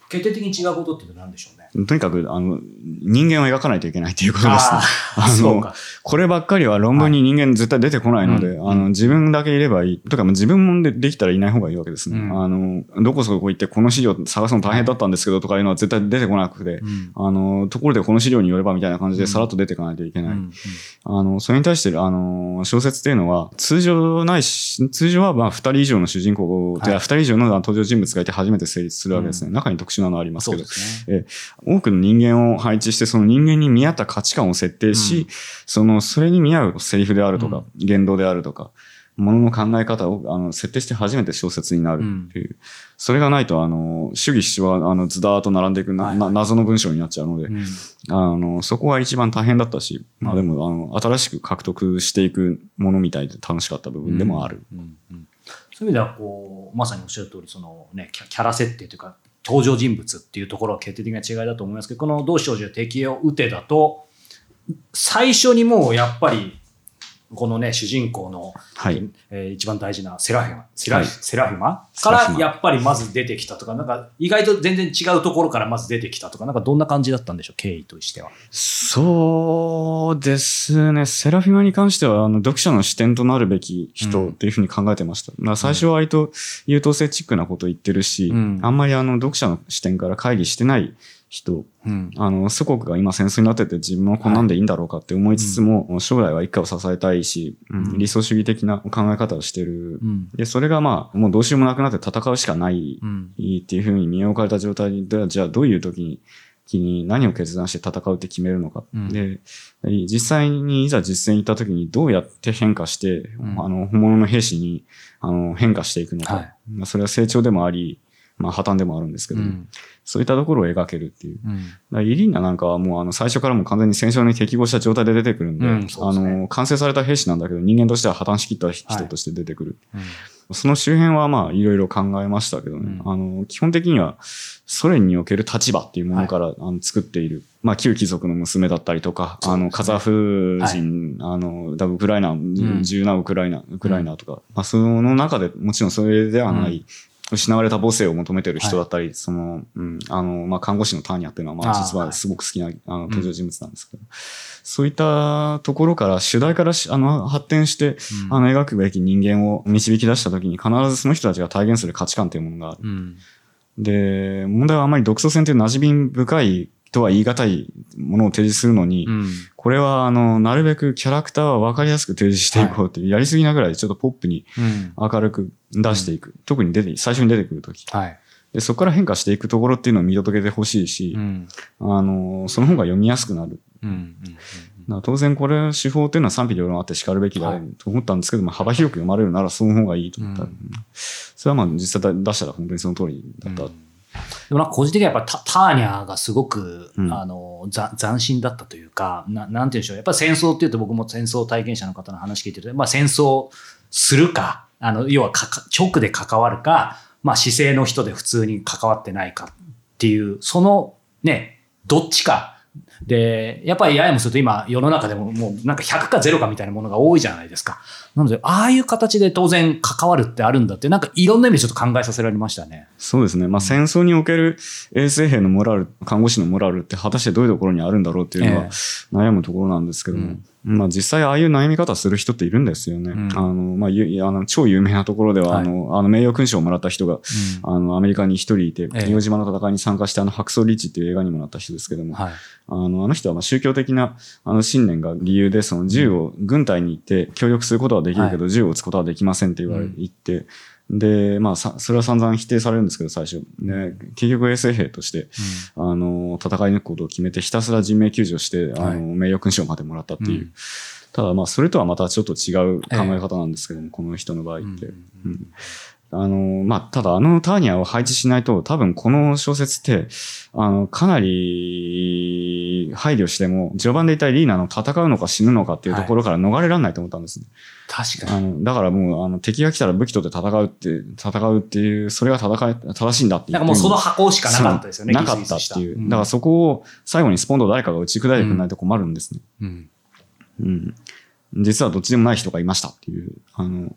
決定的に違うことって何でしょうね？とにかく、あの、人間を描かないといけないということですね。あの、こればっかりは論文に人間絶対出てこないので、はい、あの、自分だけいればいい。とか、自分もでできたらいない方がいいわけですね。うん、あの、どこそこ行ってこの資料探すの大変だったんですけどとかいうのは絶対出てこなくて、うん、あの、ところでこの資料によればみたいな感じでさらっと出ていかないといけない。うん、あの、それに対して、あの、小説っていうのは、通常ないし、通常はまあ二人以上の主人公、はい、二人以上の登場人物がいて初めて成立するわけですね。中に特殊なのありますけど。ね、え多くの人間を配置して、その人間に見合った価値観を設定し、うん、その、それに見合うセリフであるとか、うん、言動であるとか、ものの考え方をあの設定して初めて小説になるっていう。うん、それがないと、あの、主義主義は、あの、ずだーっと並んでいくな、はい、謎の文章になっちゃうので、うん、あの、そこは一番大変だったし、まあでも、あの、新しく獲得していくものみたいで楽しかった部分でもある。そういう意味では、こう、まさにおっしゃる通り、そのね、キャラ設定というか、登場人物っていうところは決定的な違いだと思いますけど、この同志少女敵を打てだと、最初にもうやっぱり、このね、主人公の、はい、えー、一番大事なセラフィマ、セラ,、はい、セラフィマ？からやっぱりまず出てきたとか、なんか意外と全然違うところからまず出てきたとか、なんかどんな感じだったんでしょう、経緯としては。そうですね。セラフィマに関しては、あの、読者の視点となるべき人っていうふうに考えてました。うん、最初は割と優等生チックなこと言ってるし、うん、あんまりあの、読者の視点から会議してない人、うん、あの、祖国が今戦争になってて自分はこんなんでいいんだろうかって思いつつも、はい、将来は一家を支えたいし、うん、理想主義的な考え方をしてる。うん、で、それがまあ、もうどうしようもなくなって戦うしかないっていうふうに見置かれた状態では、じゃあどういう時に、に何を決断して戦うって決めるのか。で、実際にいざ実戦に行った時にどうやって変化して、あの、本物の兵士にあの変化していくのか。はい、それは成長でもあり、まあ破綻でもあるんですけど、うん、そういったところを描けるっていう。うん、イリーナなんかはもうあの最初からも完全に戦争に適合した状態で出てくるんで、うんでね、あの、完成された兵士なんだけど人間としては破綻しきった人として出てくる。はい、その周辺はまあいろいろ考えましたけどね、あの、基本的にはソ連における立場っていうものから、はい、あの作っている。まあ旧貴族の娘だったりとか、ね、あの、カザフ人、はい、あの、ウクライナ、自由なウクライナ、ウクライナとか、まあその中でもちろんそれではない、失われた母性を求めてる人だったり、はい、その、うん、あの、まあ、看護師のターニャっていうのは、まあ、実はすごく好きな、あの、登場人物なんですけど、うん、そういったところから、主題からあの、発展して、うん、あの、描くべき人間を導き出したときに、必ずその人たちが体現する価値観というものがある。うん、で、問題はあまり独創性という馴染み深いとは言い難いものを提示するのに、うん、これは、あの、なるべくキャラクターは分かりやすく提示していこうっていう、はい、やりすぎなぐらいちょっとポップに明るく出していく。うん、特に出て、最初に出てくるとき。はい。で、そこから変化していくところっていうのを見届けてほしいし、うん、あの、その方が読みやすくなる。うんうん、当然これ手法っていうのは賛否両論あって叱るべきだと思ったんですけども、はい、幅広く読まれるならその方がいいと思った。うん、それはまあ実際出したら本当にその通りだった。でもなんか個人的にはやっぱタターニャがすごく、うん、あの斬新だったというかな、なんて言うんでしょう。やっぱ戦争っていうと僕も戦争体験者の方の話聞いてると、まあ戦争するか、あの、要は直で関わるか、まあ姿勢の人で普通に関わってないかっていう、そのね、どっちかで、やっぱりややもすると今世の中でももうなんか100か0かみたいなものが多いじゃないですか。なので、ああいう形で当然関わるってあるんだって、なんかいろんな意味でちょっと考えさせられましたね。そうですね。まあ戦争における衛生兵のモラル、看護師のモラルって果たしてどういうところにあるんだろうっていうのは悩むところなんですけども。えーうんまあ実際ああいう悩み方する人っているんですよね。うん、あの、まあ、あの超有名なところでは、はい、あの、あの名誉勲章をもらった人が、うん、あの、アメリカに一人いて、ええ、島の戦いに参加して、あの、白装リッチっていう映画にもなった人ですけども、はい、あの、あの人はまあ宗教的な、あの、信念が理由で、その銃を軍隊に行って協力することはできるけど、はい、銃を撃つことはできませんって言われ、言って、で、まあさ、それは散々否定されるんですけど、最初。ね、結局衛生兵として、うん、あの、戦い抜くことを決めて、ひたすら人命救助して、はい、あの、名誉勲章までもらったっていう。うん、ただ、まあ、それとはまたちょっと違う考え方なんですけども、えー、この人の場合って。うんあの、まあ、ただあのターニアを配置しないと、多分この小説って、あの、かなり配慮しても、序盤でいたリーナの戦うのか死ぬのかっていうところから逃れられないと思ったんですね。はい、確かに。あの、だからもう、あの、敵が来たら武器取って戦うって、戦うっていう、それが戦い、正しいんだっていう。なんかもうその箱しかなかったですよね。なかったっていう。だからそこを最後にスポンド誰かが打ち砕いてくれないと困るんですね。うん。うん。実はどっちでもない人がいましたっていう。あの、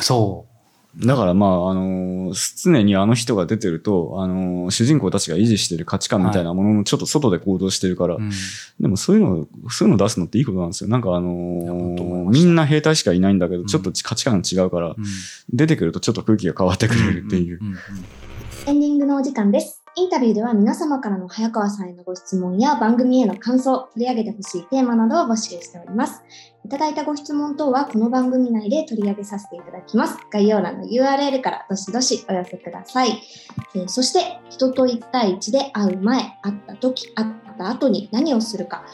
そう。だからまあ、あの、常にあの人が出てると、あの、主人公たちが維持してる価値観みたいなものもちょっと外で行動してるから、はいでもそういうの、そういうの出すのっていいことなんですよ。なんかあのみんな兵隊しかいないんだけど、ちょっと価値観違うから、うん、出てくるとちょっと空気が変わってくれるっていう。エンディングのお時間です。インタビューでは皆様からの早川さんへのご質問や番組への感想、取り上げてほしいテーマなどを募集しております。いただいたご質問等はこの番組内で取り上げさせていただきます。概要欄の URL からどしどしお寄せください。えー、そして、人と1対1で会う前、会った時、会った後に何をするか、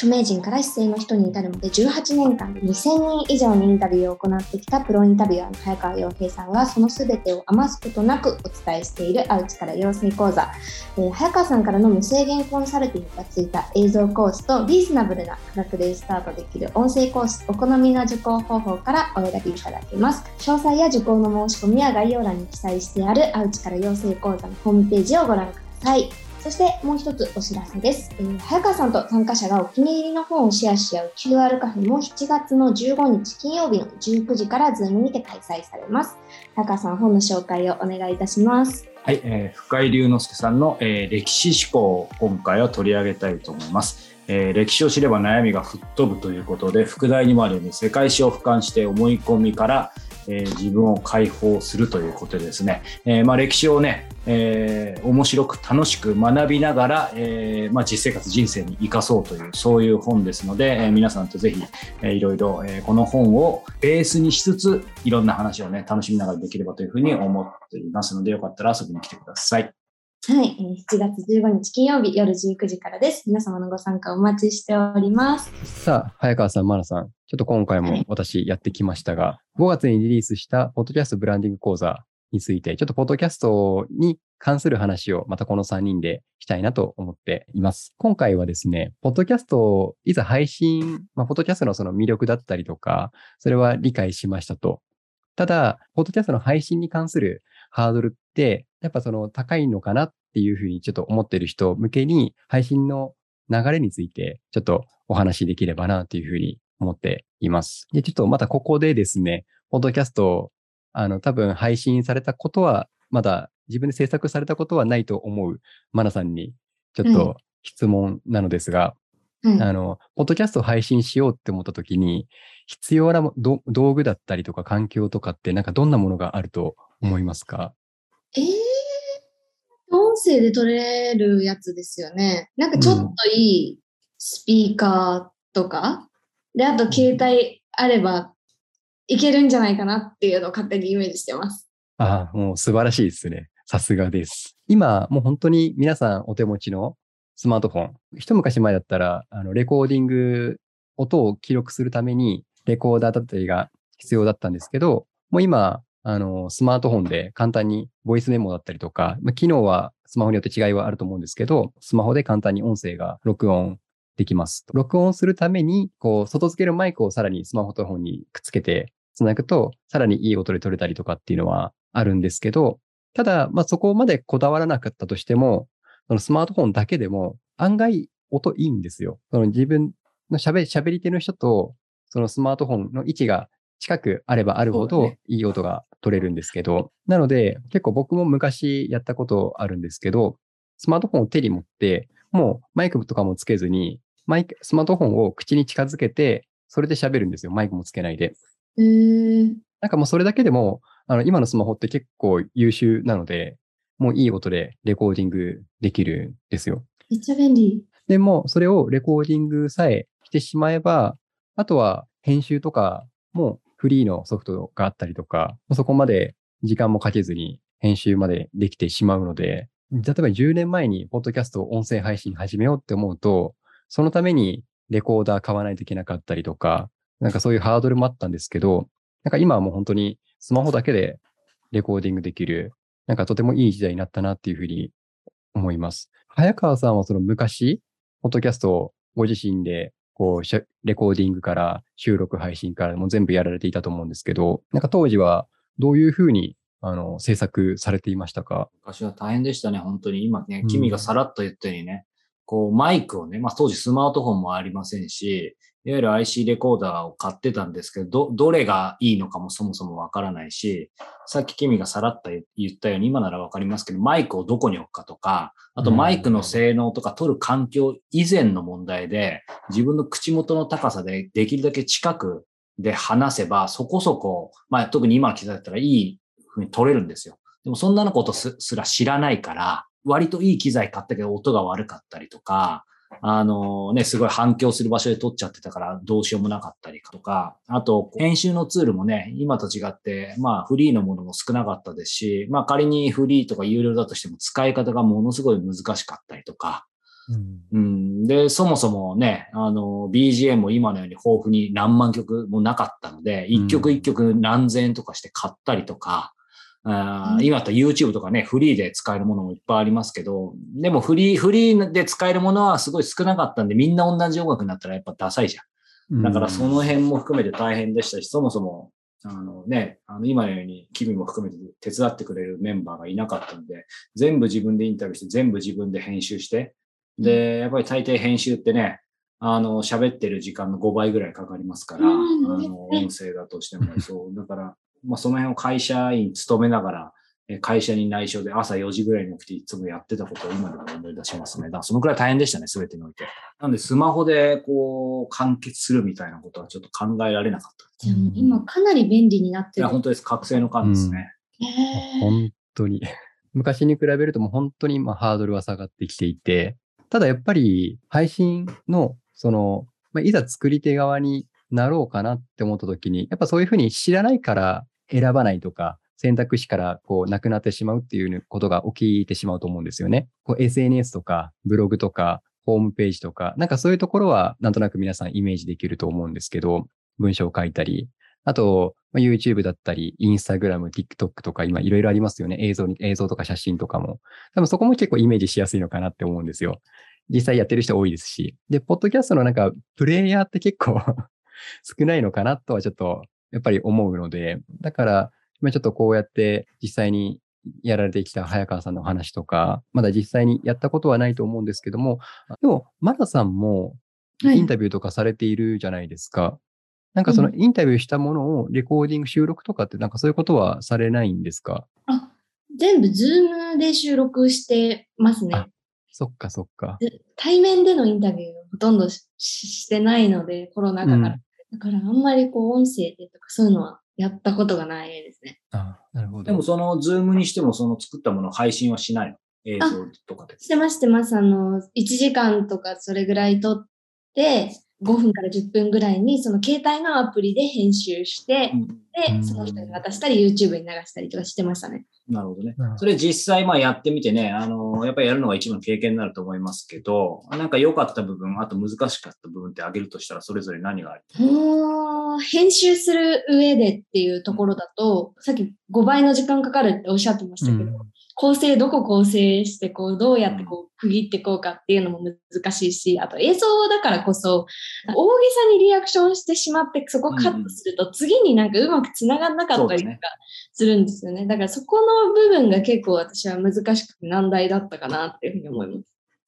著名人から姿勢の人に至るまで18年間で2000人以上にインタビューを行ってきたプロインタビュアーの早川洋平さんがその全てを余すことなくお伝えしているアウチから養成講座、えー、早川さんからの無制限コンサルティングがついた映像コースとリーズナブルな価格でスタートできる音声コースお好みの受講方法からお選びいただけます。詳細や受講の申し込みは概要欄に記載してあるアウチから養成講座のホームページをご覧ください。そしてもう一つお知らせです。えー、早川さんと参加者がお気に入りの本をシェアし合う QR カフェも7月の15日金曜日の19時からズームにて開催されます。早川さん、本の紹介をお願いいたします。はい、えー、深井龍之介さんの、えー、歴史思考を今回は取り上げたいと思います。えー、歴史を知れば悩みが吹っ飛ぶということで、副題にもあるように世界史を俯瞰して思い込みから、えー、自分を解放するということでですね、えー、まあ、歴史をね、えー、面白く楽しく学びながら、えまあ、実生活人生に生かそうというそういう本ですので、え、皆さんとぜひ、えー、いろいろ、え、この本をベースにしつついろんな話をね楽しみながらできればというふうに思っていますのでよかったら遊びに来てください。はい、7月15日金曜日夜19時からです。皆様のご参加お待ちしております。さあ、早川さん、マナさん、ちょっと今回も私やってきましたが、5月にリリースしたポッドキャストブランディング講座について、ちょっとポッドキャストに関する話をまたこの3人でしたいなと思っています。今回はですね、ポッドキャストをいざ配信、まあ、ポッドキャストのその魅力だったりとか、それは理解しましたと。ただ、ポッドキャストの配信に関するハードルって、やっぱその高いのかなっていうふうにちょっと思ってる人向けに配信の流れについてちょっとお話できればなというふうに思っています。で、ちょっとまたここでですね、ポッドキャスト、あの、多分配信されたことは、まだ自分で制作されたことはないと思うマナさんにちょっと質問なのですが、うん、あの、ポッドキャストを配信しようって思った時に、必要な道具だったりとか環境とかってなんかどんなものがあると思いますか？ええー、音声で撮れるやつですよね。なんかちょっといいスピーカーとか、うん、で、あと携帯あればいけるんじゃないかなっていうのを勝手にイメージしてます。ああ、もう素晴らしいですね。さすがです。今、もう本当に皆さんお手持ちのスマートフォン。一昔前だったら、あの、レコーディング、音を記録するために、レコーダーだったりが必要だったんですけど、もう今、あの、スマートフォンで簡単にボイスメモだったりとか、まあ、機能はスマホによって違いはあると思うんですけど、スマホで簡単に音声が録音できます。録音するために、こう、外付けるマイクをさらにスマホと本にくっつけて繋ぐと、さらにいい音で撮れたりとかっていうのはあるんですけど、ただ、まあ、そこまでこだわらなかったとしても、そのスマートフォンだけでも案外音いいんですよ。その自分の喋喋り手の人と、そのスマートフォンの位置が近くあればあるほどいい音が取れるんですけど、なので結構僕も昔やったことあるんですけど、スマートフォンを手に持って、もうマイクとかもつけずに、マイク、スマートフォンを口に近づけて、それで喋るんですよ。マイクもつけないで。へーなんかもうそれだけでも、あの、今のスマホって結構優秀なので、もういい音でレコーディングできるんですよ。めっちゃ便利。でも、それをレコーディングさえしてしまえば、あとは編集とかもフリーのソフトがあったりとか、そこまで時間もかけずに編集までできてしまうので、例えば10年前にポッドキャストを音声配信始めようって思うと、そのためにレコーダー買わないといけなかったりとか、なんかそういうハードルもあったんですけど、なんか今はもう本当にスマホだけでレコーディングできる、なんかとてもいい時代になったなっていうふうに思います。早川さんはその昔、ポッドキャストをご自身で、こう、レコーディングから収録配信からも全部やられていたと思うんですけど、なんか当時はどういうふうに、あの、制作されていましたか？昔は大変でしたね、本当に。今ねうん、君がさらっと言ったようにね、こう、マイクをね、まあ当時スマートフォンもありませんし、いわゆる IC レコーダーを買ってたんですけど、ど、どれがいいのかもそもそもわからないし、さっき君がさらっと言ったように、今ならわかりますけど、マイクをどこに置くかとか、あとうんマイクの性能とか取る環境以前の問題で、自分の口元の高さでできるだけ近くで話せば、そこそこ、まあ特に今の機材だったらいい風に取れるんですよ。でもそんなのことすすら知らないから、割といい機材買ったけど音が悪かったりとか、あのね、すごい反響する場所で撮っちゃってたからどうしようもなかったりとか、あと編集のツールもね、今と違って、まあフリーのものも少なかったですし、まあ仮にフリーとか有料だとしても使い方がものすごい難しかったりとか、うん、で、そもそもね、あの、BGM も今のように豊富に何万曲もなかったので、一曲一曲何千円とかして買ったりとか、あ今だったら YouTube とかね、フリーで使えるものもいっぱいありますけど、でもフリー、フリーで使えるものはすごい少なかったんで、みんな同じ音楽になったらやっぱダサいじゃん。だからその辺も含めて大変でしたし、そもそも、あのね、あの今のように君も含めて手伝ってくれるメンバーがいなかったんで、全部自分でインタビューして、全部自分で編集して、で、やっぱり大抵編集ってね、あの、喋ってる時間の5倍ぐらいかかりますから、うん。あの、音声だとしても、そう、だから、まあその辺を会社員勤めながら、え会社に内緒で朝4時ぐらいに起きていつもやってたことを今でも思い出しますね。だからそのくらい大変でしたね、すべてにおいて。なんでスマホでこう完結するみたいなことはちょっと考えられなかった。じゃあもう今かなり便利になっいや、てる。本当です。覚醒の感ですね。へー本当に。昔に比べるともう本当にまあハードルは下がってきていて、ただやっぱり配信の、その、まあ、いざ作り手側になろうかなって思った時に、やっぱそういうふうに知らないから選ばないとか、選択肢からこうなくなってしまうっていうことが起きてしまうと思うんですよね。こう SNS とかブログとかホームページとか、なんかそういうところはなんとなく皆さんイメージできると思うんですけど、文章を書いたり、あと、ま YouTube だったり、Instagram、TikTok とか今いろいろありますよね。映像に、映像とか写真とかも。多分そこも結構イメージしやすいのかなって思うんですよ。実際やってる人多いですし。で、ポッドキャストのなんか、プレイヤーって結構 少ないのかなとはちょっと、やっぱり思うので、だから、今ちょっとこうやって実際にやられてきた早川さんのお話とか、まだ実際にやったことはないと思うんですけども、でも、マナさんもはいインタビューとかされているじゃないですか。なんかそのインタビューしたものをレコーディング、収録とかってなんかそういうことはされないんですか？あ、全部 Zoom で収録してますねあ。そっかそっか。対面でのインタビューをほとんどししてないので、コロナ禍から。うんだからあんまりこう音声でとかそういうのはやったことがないですね。あなるほど。でもその Zoom にしてもその作ったものを配信はしないの？映像とかで。してますしてます。あの、1時間とかそれぐらい撮って、5分から10分ぐらいにその携帯のアプリで編集して、うんで、その人に渡したり YouTube に流したりとかしてましたね。なるほどね。うん。それ実際まあやってみてね、あの、やっぱりやるのが一番の経験になると思いますけど、なんか良かった部分、あと難しかった部分って挙げるとしたらそれぞれ何がある？もう、編集する上でっていうところだと、さっき5倍の時間かかるっておっしゃってましたけど、構成、どこ構成して、こう、どうやってこう、区切っていこうかっていうのも難しいし、あと映像だからこそ、大げさにリアクションしてしまって、そこカットすると、次になんかうまく繋がんなかったりとかするんですよね。だからそこの部分が結構私は難しくて難題だったかなっていうふうに思います。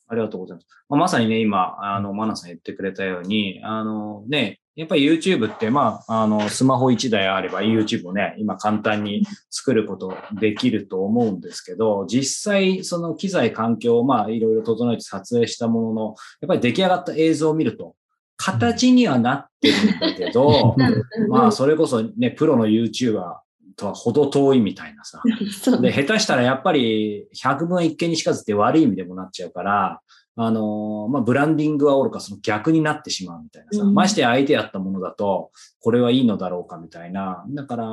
ありがとうございます。まあ、まさにね、今、あの、マナさん言ってくれたように、あのね、やっぱり YouTube って、まあ、あの、スマホ1台あれば YouTube をね、今簡単に作ることできると思うんですけど、実際、その機材環境をまあ、いろいろ整えて撮影したものの、やっぱり出来上がった映像を見ると、形にはなってるんだけど、まあ、それこそね、プロの YouTuber とは程遠いみたいなさ。で、下手したらやっぱり100分一見にしかずって悪い意味でもなっちゃうから、あのまあ、ブランディングはおろかその逆になってしまうみたいなさ、うん、まして相手やったものだと、これはいいのだろうかみたいな。だから、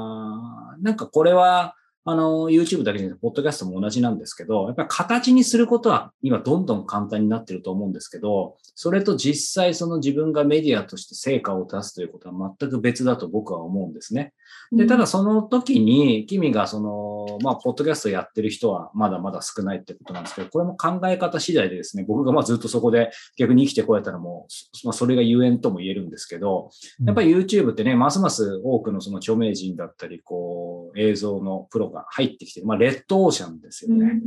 なんかこれは、あの、YouTube だけじゃなくて、ポッドキャストも同じなんですけど、やっぱり形にすることは今どんどん簡単になってると思うんですけど、それと実際その自分がメディアとして成果を出すということは全く別だと僕は思うんですね。で、ただその時に、君がその、まあ、ポッドキャストやってる人はまだまだ少ないってことなんですけど、これも考え方次第でですね、僕がまあずっとそこで逆に生きてこられたらもう、まあ、それがゆえんとも言えるんですけど、やっぱり YouTube ってね、ますます多くのその著名人だったり、こう、映像のプロが入ってきてる、まあ、レッドオーシャンですよね。うん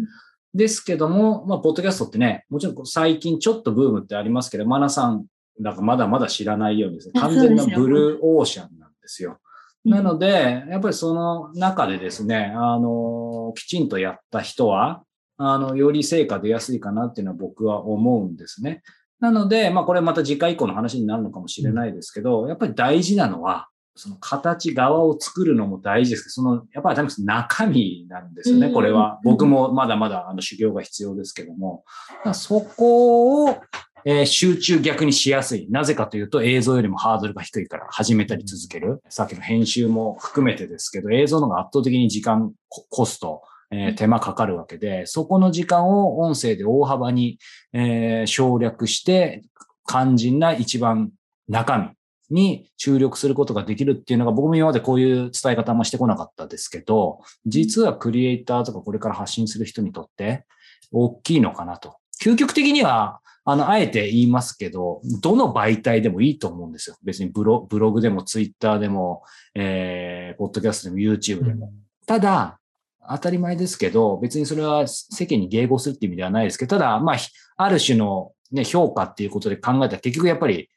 ですけども、まあ、ポッドキャストってね、もちろん最近ちょっとブームってありますけど、マナさん、なんかまだまだ知らないようにですね、完全なブルーオーシャンなんですよ。なので、やっぱりその中でですね、あの、きちんとやった人は、あの、より成果出やすいかなっていうのは僕は思うんですね。なので、まあこれまた次回以降の話になるのかもしれないですけど、やっぱり大事なのは、その形側を作るのも大事ですけど、その、やっぱり中身なんですよね、これは。僕もまだまだあの修行が必要ですけども。そこをえー、集中逆にしやすい。なぜかというと映像よりもハードルが低いから始めたり続ける。さっきの編集も含めてですけど、映像の方が圧倒的に時間、コスト、えー、手間かかるわけで、そこの時間を音声で大幅に、えー、省略して、肝心な一番中身に注力することができるっていうのが僕も今までこういう伝え方もしてこなかったですけど、実はクリエイターとかこれから発信する人にとって大きいのかなと。究極的にはあの、あえて言いますけど、どの媒体でもいいと思うんですよ。別にブロブログでもツイッターでも、えー、ポッドキャストでも YouTube でも。うん、ただ、当たり前ですけど、別にそれは世間に迎合するっていう意味ではないですけど、ただ、まあ、ある種のね、評価っていうことで考えたら結局やっぱり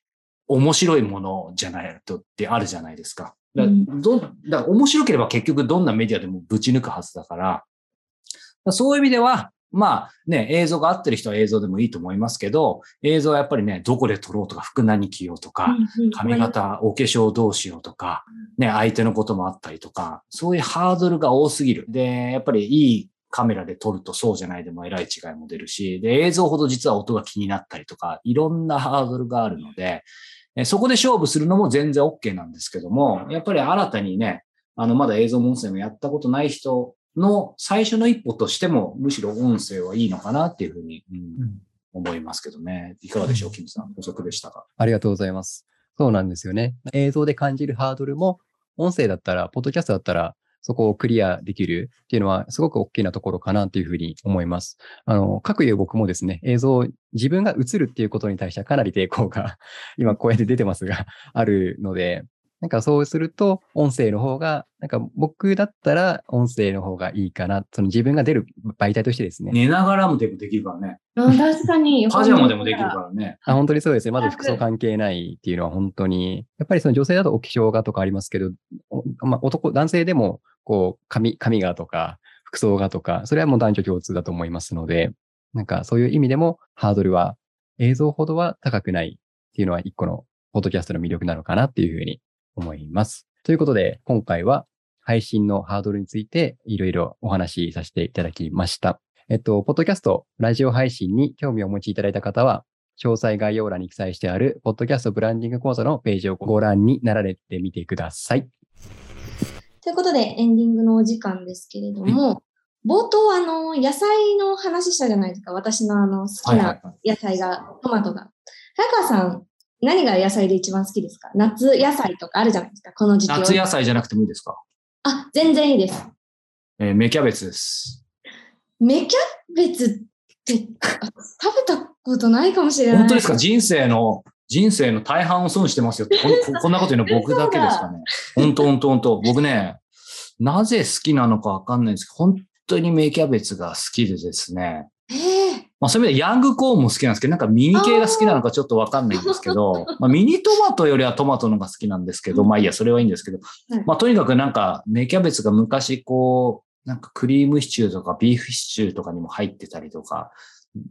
面白いものじゃないとってあるじゃないですか。だどだから面白ければ結局どんなメディアでもぶち抜くはずだから、そういう意味では、まあね、映像が合ってる人は映像でもいいと思いますけど、映像はやっぱりね、どこで撮ろうとか、服何着ようとか、髪型、お化粧どうしようとか、ね、相手のこともあったりとか、そういうハードルが多すぎる。で、やっぱりいいカメラで撮るとそうじゃないでもえらい違いも出るし、で、映像ほど実は音が気になったりとか、いろんなハードルがあるので、そこで勝負するのも全然 OK なんですけども、やっぱり新たにね、あの、まだ映像も音声もやったことない人の最初の一歩としても、むしろ音声はいいのかなっていうふうに、うん、思いますけどね。いかがでしょう、キムさん。補足でしたか？ありがとうございます。そうなんですよね。映像で感じるハードルも、音声だったら、ポッドキャストだったら、そこをクリアできるっていうのは、すごく大きなところかなというふうに思います。あの、各いう僕もですね、映像、自分が映るっていうことに対してはかなり抵抗が、今こうやって出てますが、あるので、なんかそうすると、音声の方が、なんか僕だったら音声の方がいいかな。その自分が出る媒体としてですね。寝ながらもでもできるからね。確かに。パジャマでもできるからね。あ本当にそうですね。まず服装関係ないっていうのは本当に、やっぱりその女性だとお化粧がとかありますけど、まあ、男、男性でも、こう、髪、髪がとか、服装がとか、それはもう男女共通だと思いますので、なんかそういう意味でもハードルは映像ほどは高くないっていうのは一個のポッドキャストの魅力なのかなっていうふうに思います。ということで、今回は配信のハードルについていろいろお話しさせていただきました。えっと、ポッドキャスト、ラジオ配信に興味をお持ちいただいた方は、詳細概要欄に記載してある、ポッドキャストブランディング講座のページをご覧になられてみてください。ということで、エンディングのお時間ですけれども、冒頭、あの、野菜の話したじゃないですか。私のあの、好きな野菜が、トマトが。早川さん、何が野菜で一番好きですか？夏野菜とかあるじゃないですか、この時期。夏野菜じゃなくてもいいですか？あ、全然いいです。えー、芽キャベツです。芽キャベツって食べたことないかもしれない。本当ですか？人生の、人生の大半を損してますよってこん、こんなこと言うの僕だけですかね。本当本当本当僕ね、なぜ好きなのかわかんないんですけど、本当に芽キャベツが好きでですね。まあそういう意味でヤングコーンも好きなんですけど、なんかミニ系が好きなのかちょっとわかんないんですけど、まあミニトマトよりはトマトのが好きなんですけど、まあいいや、それはいいんですけど、まあとにかくなんか芽キャベツが昔こう、なんかクリームシチューとかビーフシチューとかにも入ってたりとか、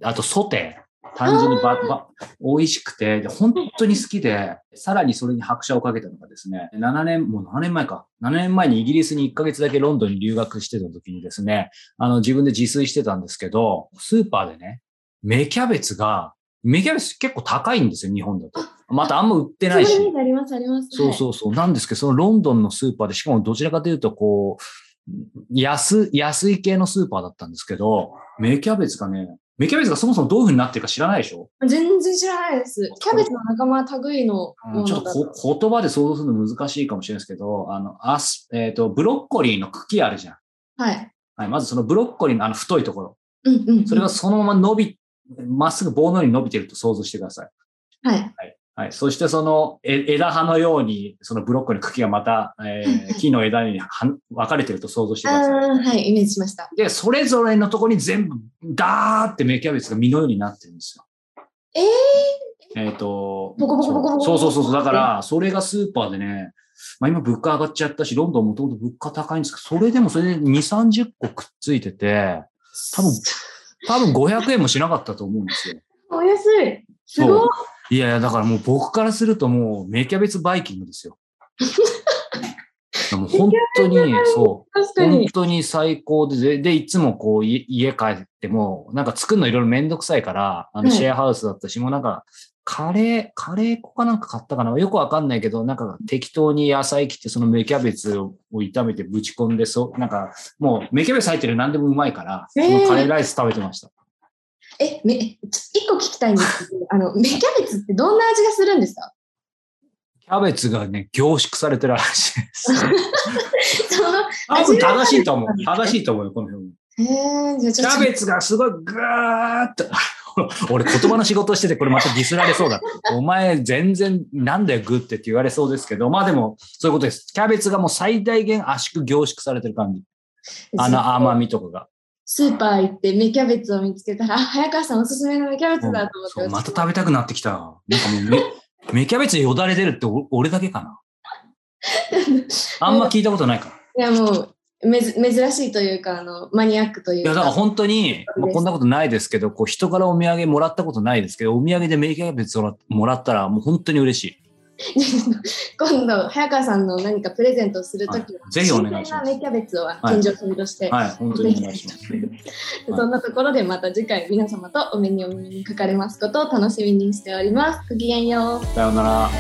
あとソテー。単純にば、ば、美味しくて、で、本当に好きで、さらにそれに拍車をかけたのがですね、7年、もう7年前か。7年前にイギリスに1ヶ月だけロンドンに留学してた時にですね、あの、自分で自炊してたんですけど、スーパーでね、芽キャベツが、芽キャベツ結構高いんですよ、日本だと。またあんま売ってないし。あります、あります。そうそうそう。なんですけど、そのロンドンのスーパーで、しかもどちらかというと、こう、安、安い系のスーパーだったんですけど、芽キャベツがね、芽キャベツがそもそもどういう風になってるか知らないでしょ？全然知らないです。キャベツの仲間類のうん、ちょっとこ言葉で想像するの難しいかもしれないですけど、あの、アス、えっ、ー、と、ブロッコリーの茎あるじゃん。はい。はい。まずそのブロッコリーのあの太いところ。うんうん、うん、それがそのまま伸び、まっすぐ棒のように伸びてると想像してください。はい。はい。はい。そしてその枝葉のように、そのブロッコリーの茎がまた、えー、木の枝に分かれてると想像してください。はい、イメージしました。で、それぞれのところに全部、ダーって芽キャベツが実のようになってるんですよ。えー、えっ、ー、と、ボコボコボコボコそうそうそう。だから、それがスーパーでね、まあ今物価上がっちゃったし、ロンドンもともと物価高いんですけど、それでもそれで2、30個くっついてて、多分、多分500円もしなかったと思うんですよ。お安い。すごい。いやいや、だからもう僕からするともう、芽キャベツバイキングですよ。もう本当に、そう。本当に最高で、で、いつもこう、家帰っても、なんか作るのいろいろめんどくさいから、あの、シェアハウスだったし、もうなんか、カレー、カレー粉かなんか買ったかな？よくわかんないけど、なんか適当に野菜切ってその芽キャベツを炒めてぶち込んで、そう、なんかもう芽キャベツ入ってる何でもうまいから、そのカレーライス食べてました。え、め、一個聞きたいんですけど、あの、芽キャベツってどんな味がするんですか？キャベツがね、凝縮されてるらしいです。多分正しいと思う。正しいと思うよ、この辺。えー、じゃキャベツがすごいぐーっと。俺言葉の仕事しててこれまたディスられそうだ。お前全然なんだよグってって言われそうですけど、まあでもそういうことです。キャベツがもう最大限圧縮凝縮されてる感じ。あの甘みとかが。スーパー行って芽キャベツを見つけたら、早川さんおすすめの芽キャベツだと思って、うん、また食べたくなってきた。なんかもう芽キャベツよだれ出るって俺だけかな。あんま聞いたことないから。いやもう、めず珍しいというか、あの、マニアックというか。いや、だから本当に、まあ、こんなことないですけど、こう、人からお土産もらったことないですけど、お土産で芽キャベツをもらったら、もう本当に嬉しい。今度、早川さんの何かプレゼントをするときは、ぜひお願いします。芽キャベツを献上品として、はい、はい、本当にお願いします。そんなところでまた次回皆様とお目にお目にかかれますことを楽しみにしております。ごきげんよう。さようなら。